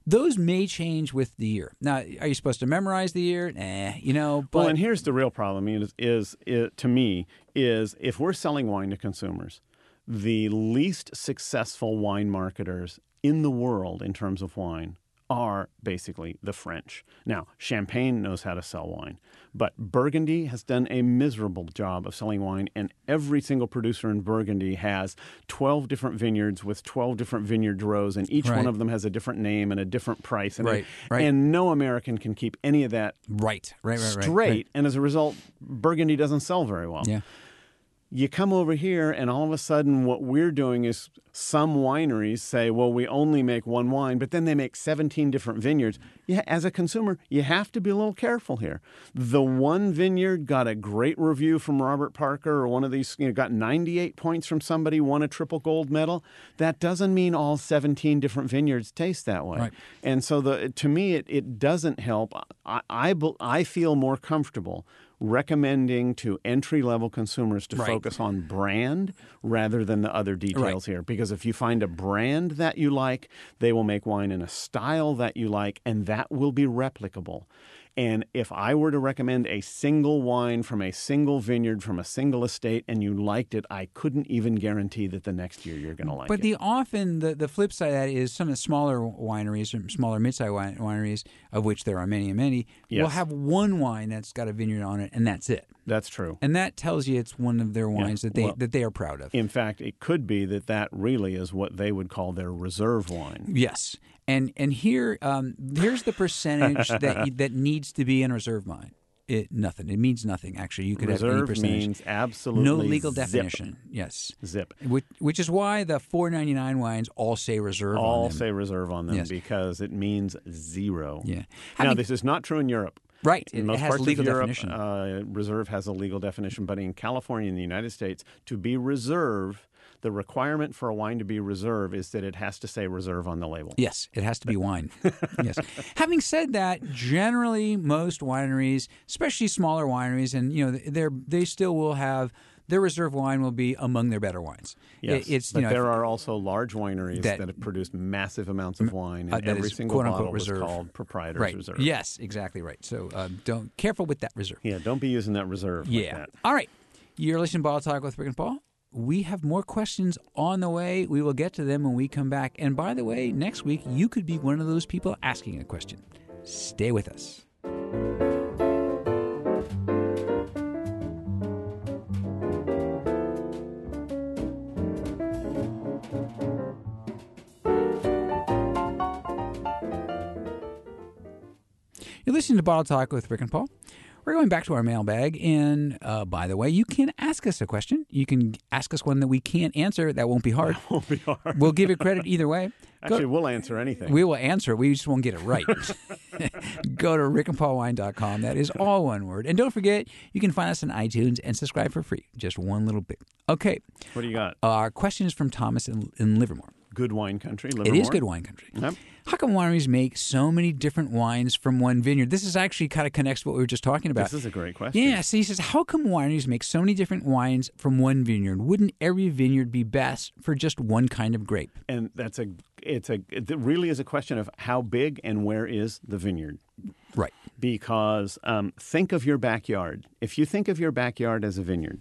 those may change with the year. Now, are you supposed to memorize the year? Nah, you know. But well, and here's the real problem is, is, is to me is if we're selling wine to consumers, the least successful wine marketers in the world in terms of wine are basically the French. Now, Champagne knows how to sell wine, but Burgundy has done a miserable job of selling wine, and every single producer in Burgundy has 12 different vineyards with 12 different vineyard rows, and each Right. one of them has a different name and a different price. And, Right, right. and no American can keep any of that right, right, right, right, straight, right. and as a result, Burgundy doesn't sell very well. Yeah. You come over here, and all of a sudden, what we're doing is some wineries say, "Well, we only make one wine," but then they make 17 different vineyards. Yeah, as a consumer, you have to be a little careful here. The one vineyard got a great review from Robert Parker, or one of these, you know, got 98 points from somebody, won a triple gold medal. That doesn't mean all 17 different vineyards taste that way. Right. And so, the to me, it, it doesn't help. I, I, I feel more comfortable recommending to entry level consumers to Right. focus on brand rather than the other details here. Because if you find a brand that you like, they will make wine in a style that you like, and that will be replicable. And if I were to recommend a single wine from a single vineyard from a single estate and you liked it, I couldn't even guarantee that the next year you're going to like But it. But the often the, the flip side of that is some of the smaller wineries or smaller mid-sized wineries, of which there are many and many, will have one wine that's got a vineyard on it, and that's it. That's true. And that tells you it's one of their wines that they well- that they are proud of. In fact, it could be that that really is what they would call their reserve wine. Yes, and and here um, here's the percentage that that needs to be in a reserve wine. It nothing. It means nothing. Actually, you could have any Reserve percentage. means absolutely no legal zip. definition. Yes, Zip. which, which is why the 4.99 wines all say reserve on All them. say reserve on them Yes. because it means zero. Yeah. Now, Having- this is not true in Europe. Right. It, In most it has parts legal of Europe, definition. Uh, reserve has a legal definition, but in California and the United States, to be reserve, the requirement for a wine to be reserve is that it has to say reserve on the label. Yes, it has to be wine. yes. Having said that, generally most wineries, especially smaller wineries, and you know they're they still will have their reserve wine will be among their better wines. Yes, it's but you know there are also large wineries that- that, have produced massive amounts of wine, and uh, every is single quote-unquote bottle was reserve. called proprietor's right. reserve. Yes, exactly right. So um, don't careful with that reserve. Yeah, don't be using that reserve like Yeah. that. All right. You're listening to Bottle Talk with Rick and Paul. We have more questions on the way. We will get to them when we come back. And by the way, next week, you could be one of those people asking a question. Stay with us. You're listening to Bottle Talk with Rick and Paul. We're going back to our mailbag. And uh, by the way, you can ask us a question. You can ask us one that we can't answer. That won't be hard. That Won't be hard. We'll give you credit either way. Go- Actually, we'll answer anything. we will answer. We just won't get it right. Go to rickandpaulwine.com. That is all one word. And don't forget, you can find us on iTunes and subscribe for free. Just one little bit. Okay. what do you got? Our question is from Thomas in, in Livermore. Good wine country. It Livermore? is good wine country. Yep. How come wineries make so many different wines from one vineyard? This is actually kind of connects to what we were just talking about. This is a great question. Yeah, so he says, how come wineries make so many different wines from one vineyard? Wouldn't every vineyard be best for just one kind of grape? and that's a it's a it really is a question of how big and where is the vineyard Right. because um, think of your backyard if you think of your backyard as a vineyard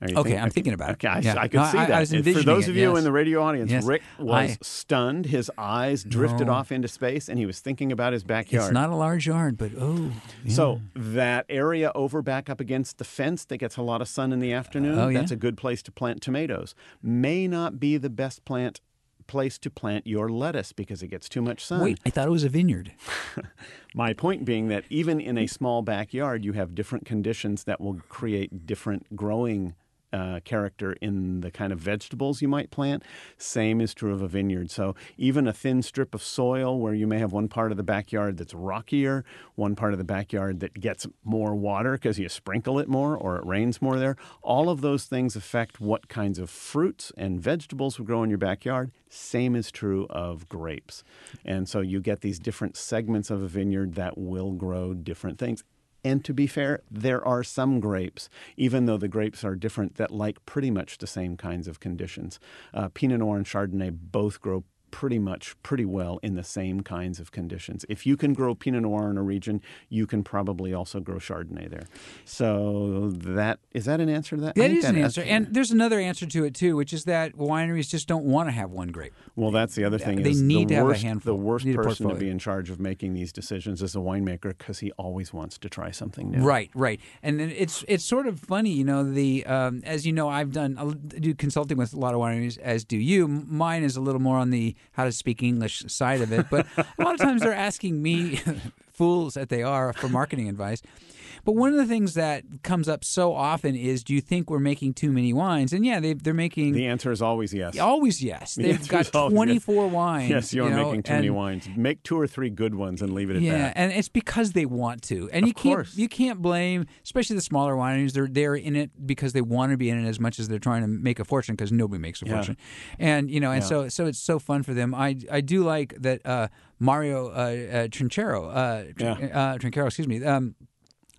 Okay, think- I'm thinking about it. Okay, I, Yeah. I could No, see I- I that. And For those it, of you yes. in the radio audience, Yes. Rick was I- stunned. His eyes drifted No. off into space, and he was thinking about his backyard. It's not a large yard, but oh. yeah. So that area over back up against the fence that gets a lot of sun in the afternoon, Oh, yeah? that's a good place to plant tomatoes. May not be the best plant place to plant your lettuce because it gets too much sun. Wait, I thought it was a vineyard. My point being that even in a small backyard, you have different conditions that will create different growing uh, character in the kind of vegetables you might plant. Same is true of a vineyard. So even a thin strip of soil where you may have one part of the backyard that's rockier, one part of the backyard that gets more water because you sprinkle it more or it rains more there, all of those things affect what kinds of fruits and vegetables will grow in your backyard. Same is true of grapes. And so you get these different segments of a vineyard that will grow different things. And to be fair, there are some grapes, even though the grapes are different, that like pretty much the same kinds of conditions. Uh, Pinot Noir and Chardonnay both grow pretty much pretty well in the same kinds of conditions. If you can grow Pinot Noir in a region, you can probably also grow Chardonnay there. So that is that an answer to that? That is That an that- answer. And there's another answer to it, too, which is that wineries just don't want to have one grape. Well, that's the other thing. They need the to have a handful. The worst person to be in charge of making these decisions is a winemaker because he always wants to try something new. Right, right, and it's it's sort of funny, you know. The um, as you know, I've done I do consulting with a lot of wineries, as do you. Mine is a little more on the how to speak English side of it, but a lot of times they're asking me, fools that they are, for marketing advice. But one of the things that comes up so often is, do you think we're making too many wines? And yeah, they, they're making The answer is always yes. always yes. The They've got is always yes. 24 wines. Yes, you're you know, making too many wines. Make two or three good ones and leave it at yeah, that. Yeah, and it's because they want to, and Of you can't course. you can't blame, especially the smaller wineries. They're they're in it because they want to be in it as much as they're trying to make a fortune because nobody makes a Yeah. fortune, and you know, and Yeah. so so it's so fun for them. I I do like that uh, Mario uh, uh, Trinchero, uh, Tr- Yeah. uh, Trinchero, excuse me. Um,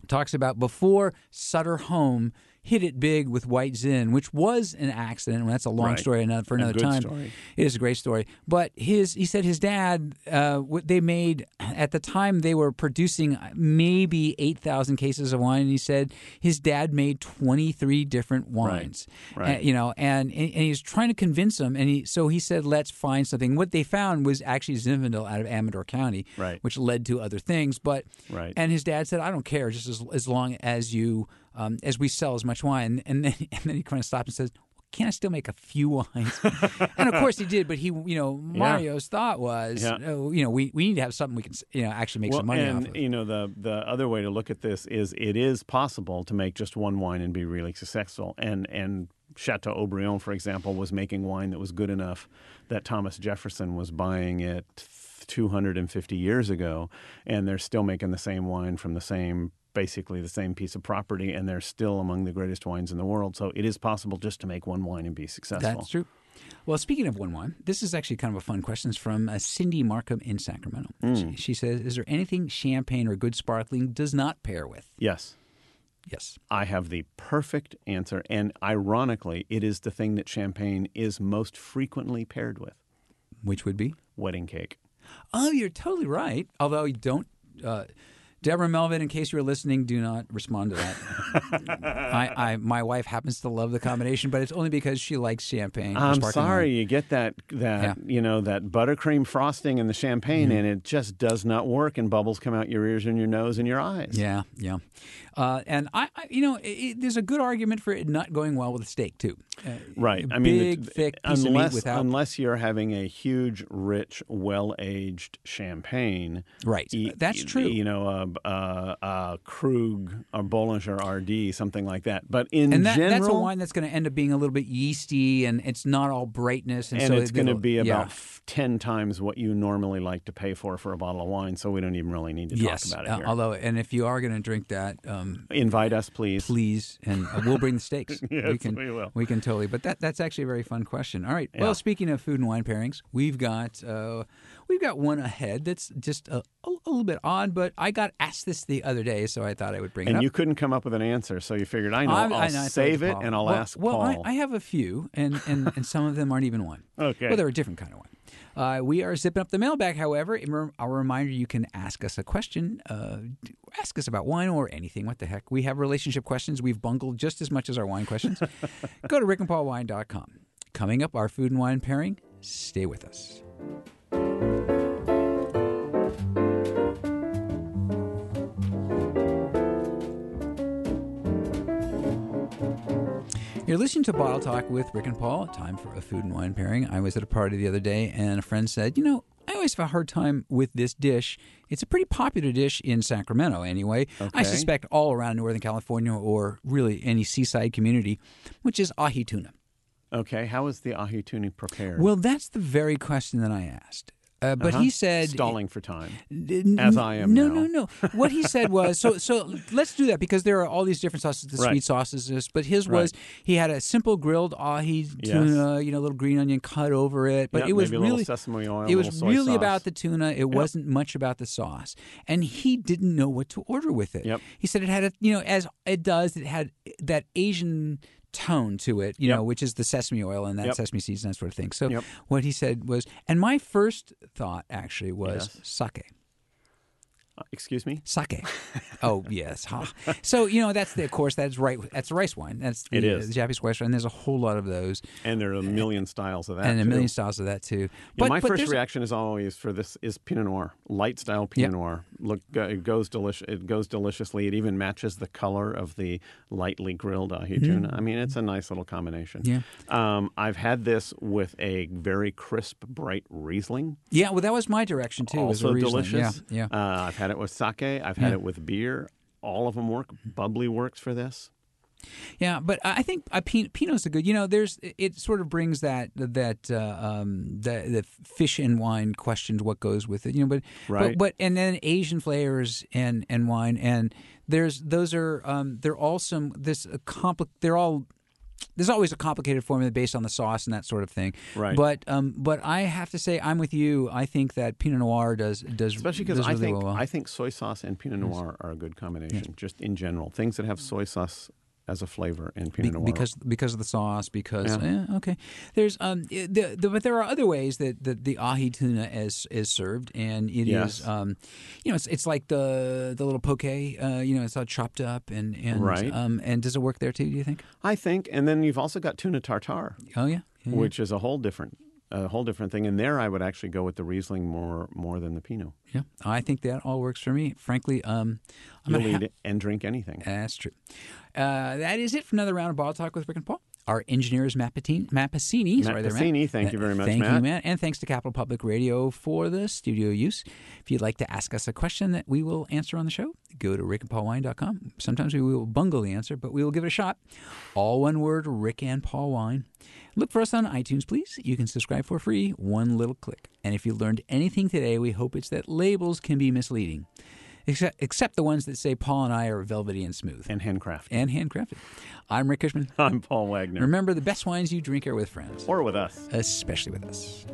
talks about before Sutter Home hit it big with White Zin, which was an accident. Well, that's a long Right. story another, for another time. story. It is a great story. But his, he said his dad, uh, what they made at the time they were producing maybe eight thousand cases of wine. And he said his dad made twenty three different wines. right. Uh, you know, and and he was trying to convince them. And he so he said, let's find something. What they found was actually Zinfandel out of Amador County, Right. which led to other things. But Right. and his dad said, I don't care, just as as long as you um, as we sell as much wine. And then and then he kind of stopped and says. well, Can I still make a few wines? and of course he did, but he, you know, Mario's thought was, Yeah. oh, you know, we, we need to have something we can, you know, actually make some money and off of. you know the the other way to look at this is it is possible to make just one wine and be really successful. And and Chateau Haut-Brion, for example, was making wine that was good enough that Thomas Jefferson was buying it 250 years ago, and they're still making the same wine from the same basically the same piece of property, and they're still among the greatest wines in the world. So it is possible just to make one wine and be successful. That's true. Well, speaking of one wine, this is actually kind of a fun question. It's from uh, Cindy Markham in Sacramento. Mm. She, she says, "Is there anything champagne or good sparkling does not pair with?" Yes. Yes. I have the perfect answer. And ironically, it is the thing that champagne is most frequently paired with Which would be? wedding cake. Oh, you're totally right. Although you don't. Uh, Deborah Melvin, in case you're listening, do not respond to that. I, I, my wife happens to love the combination, but it's only because she likes champagne. I'm sorry, wine. you get that that Yeah. you know that buttercream frosting and the champagne, Mm-hmm. and it just does not work, and bubbles come out your ears and your nose and your eyes. Yeah, yeah. Uh, and I, I, you know, it, it, there's a good argument for it not going well with a steak too. Uh, Right. a I mean, big, the- thick piece unless of meat without. unless you're having a huge, rich, well-aged champagne. Right. y- That's true. You know, a, a, a Krug or Bollinger RD, something like that. But in and that, general, that's a wine that's going to end up being a little bit yeasty, and it's not all brightness, and, and so it's going to be yeah. about f- 10 times what you normally like to pay for for a bottle of wine so we don't even really need to yes. talk about it uh, although, and if you are going to drink that, um, invite us please please, and uh, we'll bring the steaks. Yes, we can, we will. We can totally. But that that's actually a very fun question. All right. Yeah. Well, speaking of food and wine pairings, we've got uh, we've got one ahead that's just a, a, a little bit odd. But I got asked this the other day, so I thought I would bring it and you couldn't come up with an answer so you figured i know I'm- i'll I know, save it Paul. and i'll well, ask well, paul I, I have a few, and, and, and some of them aren't even one. Okay. Well, they're a different kind of one. Uh, we are zipping up the mailbag, however. Our reminder you can ask us a question. Uh, ask us about wine or anything. What the heck? We have relationship questions. We've bungled just as much as our wine questions. Go to rickandpaulwine.com. Coming up, our food and wine pairing. Stay with us. You're listening to Bottle Talk with Rick and Paul. Time for a food and wine pairing. I was at a party the other day, and a friend said, "You know, I always have a hard time with this dish. It's a pretty popular dish in Sacramento, anyway. I suspect all around Northern California or really any seaside community, which is ahi tuna." okay how is the ahi tuna prepared Well, that's the very question that I asked. Uh, but Uh-huh. he said, stalling for time N- As I am No, now. no, no. What he said was so. So let's do that because there are all these different sauces, the Right. sweet sauces. But his was he had a simple grilled ahi Yes. tuna, you know, little green onion cut over it. But Yep, it was maybe a really sesame oil, It was really sauce. about the tuna. It wasn't much about the sauce, and he didn't know what to order with it. Yep. He said it had a you know as it does. It had that Asian tone to it, you Yep. know, which is the sesame oil and that Yep. sesame seeds and that sort of thing. So Yep. what he said was, and my first thought actually was Yes. sake. Uh, excuse me Sake. oh yes. Ha. So you know that's the of course that's right. That's the rice wine. That's the, It is. the Japanese rice wine. There's a whole lot of those, and there are a million styles of that and a million styles of that too. Yeah, But my but first reaction is always for this is Pinot Noir, light style Pinot Yep. Noir. Look, uh, it goes delicious. It goes deliciously. It even matches the color of the lightly grilled ahi tuna. I mean, it's a nice little combination. Mm-hmm. Yeah. Um, I've had this with a very crisp, bright Riesling. Yeah. Well, that was my direction too. also delicious. Yeah. Yeah. Uh, I've had it with sake. I've had Yeah. it with beer. All of them work. Bubbly works for this. Yeah, but I think uh, Pin- Pinot's a good. You know, there's it sort of brings that that uh, um, the the fish and wine questions what goes with it. You know, but Right. but, but and then Asian flavors and and wine and there's those are um, they're all some this uh, compli- They're all there's always a complicated formula based on the sauce and that sort of thing. Right. But um, but I have to say I'm with you. I think that Pinot Noir does does Especially because I really think well. I think soy sauce and Pinot Noir are a good combination. Just in general, things that have soy sauce as a flavor in Pinot Noir. because because of the sauce because Yeah. eh, okay there's um eh, the, the, but there are other ways that, that the ahi tuna is is served and it is Yes. um you know it's it's like the the little poke uh you know it's all chopped up and and Right. um and does it work there too do you think I think, and then you've also got tuna tartare, oh yeah, yeah, yeah. which is a whole different a whole different thing. And there, I would actually go with the Riesling more more than the Pinot. yeah I think that all works for me frankly um I'm You'll gonna eat ha- and drink anything. That's true. Uh, that is it for another round of Bottle Talk with Rick and Paul. Our engineer is Matt Passini. Sorry there, Matt. Thank you very much, Thank you, Matt. Matt. And thanks to Capital Public Radio for the studio use. If you'd like to ask us a question that we will answer on the show, go to rickandpaulwine.com. Sometimes we will bungle the answer, but we will give it a shot. All one word, Rick and Paul Wine. Look for us on iTunes, please. You can subscribe for free, one little click. And if you learned anything today, we hope it's that labels can be misleading, except, except the ones that say Paul and I are velvety and smooth And handcrafted. and handcrafted. I'm Rick Kushman. I'm Paul Wagner. Remember, the best wines you drink are with friends, or with us. especially with us.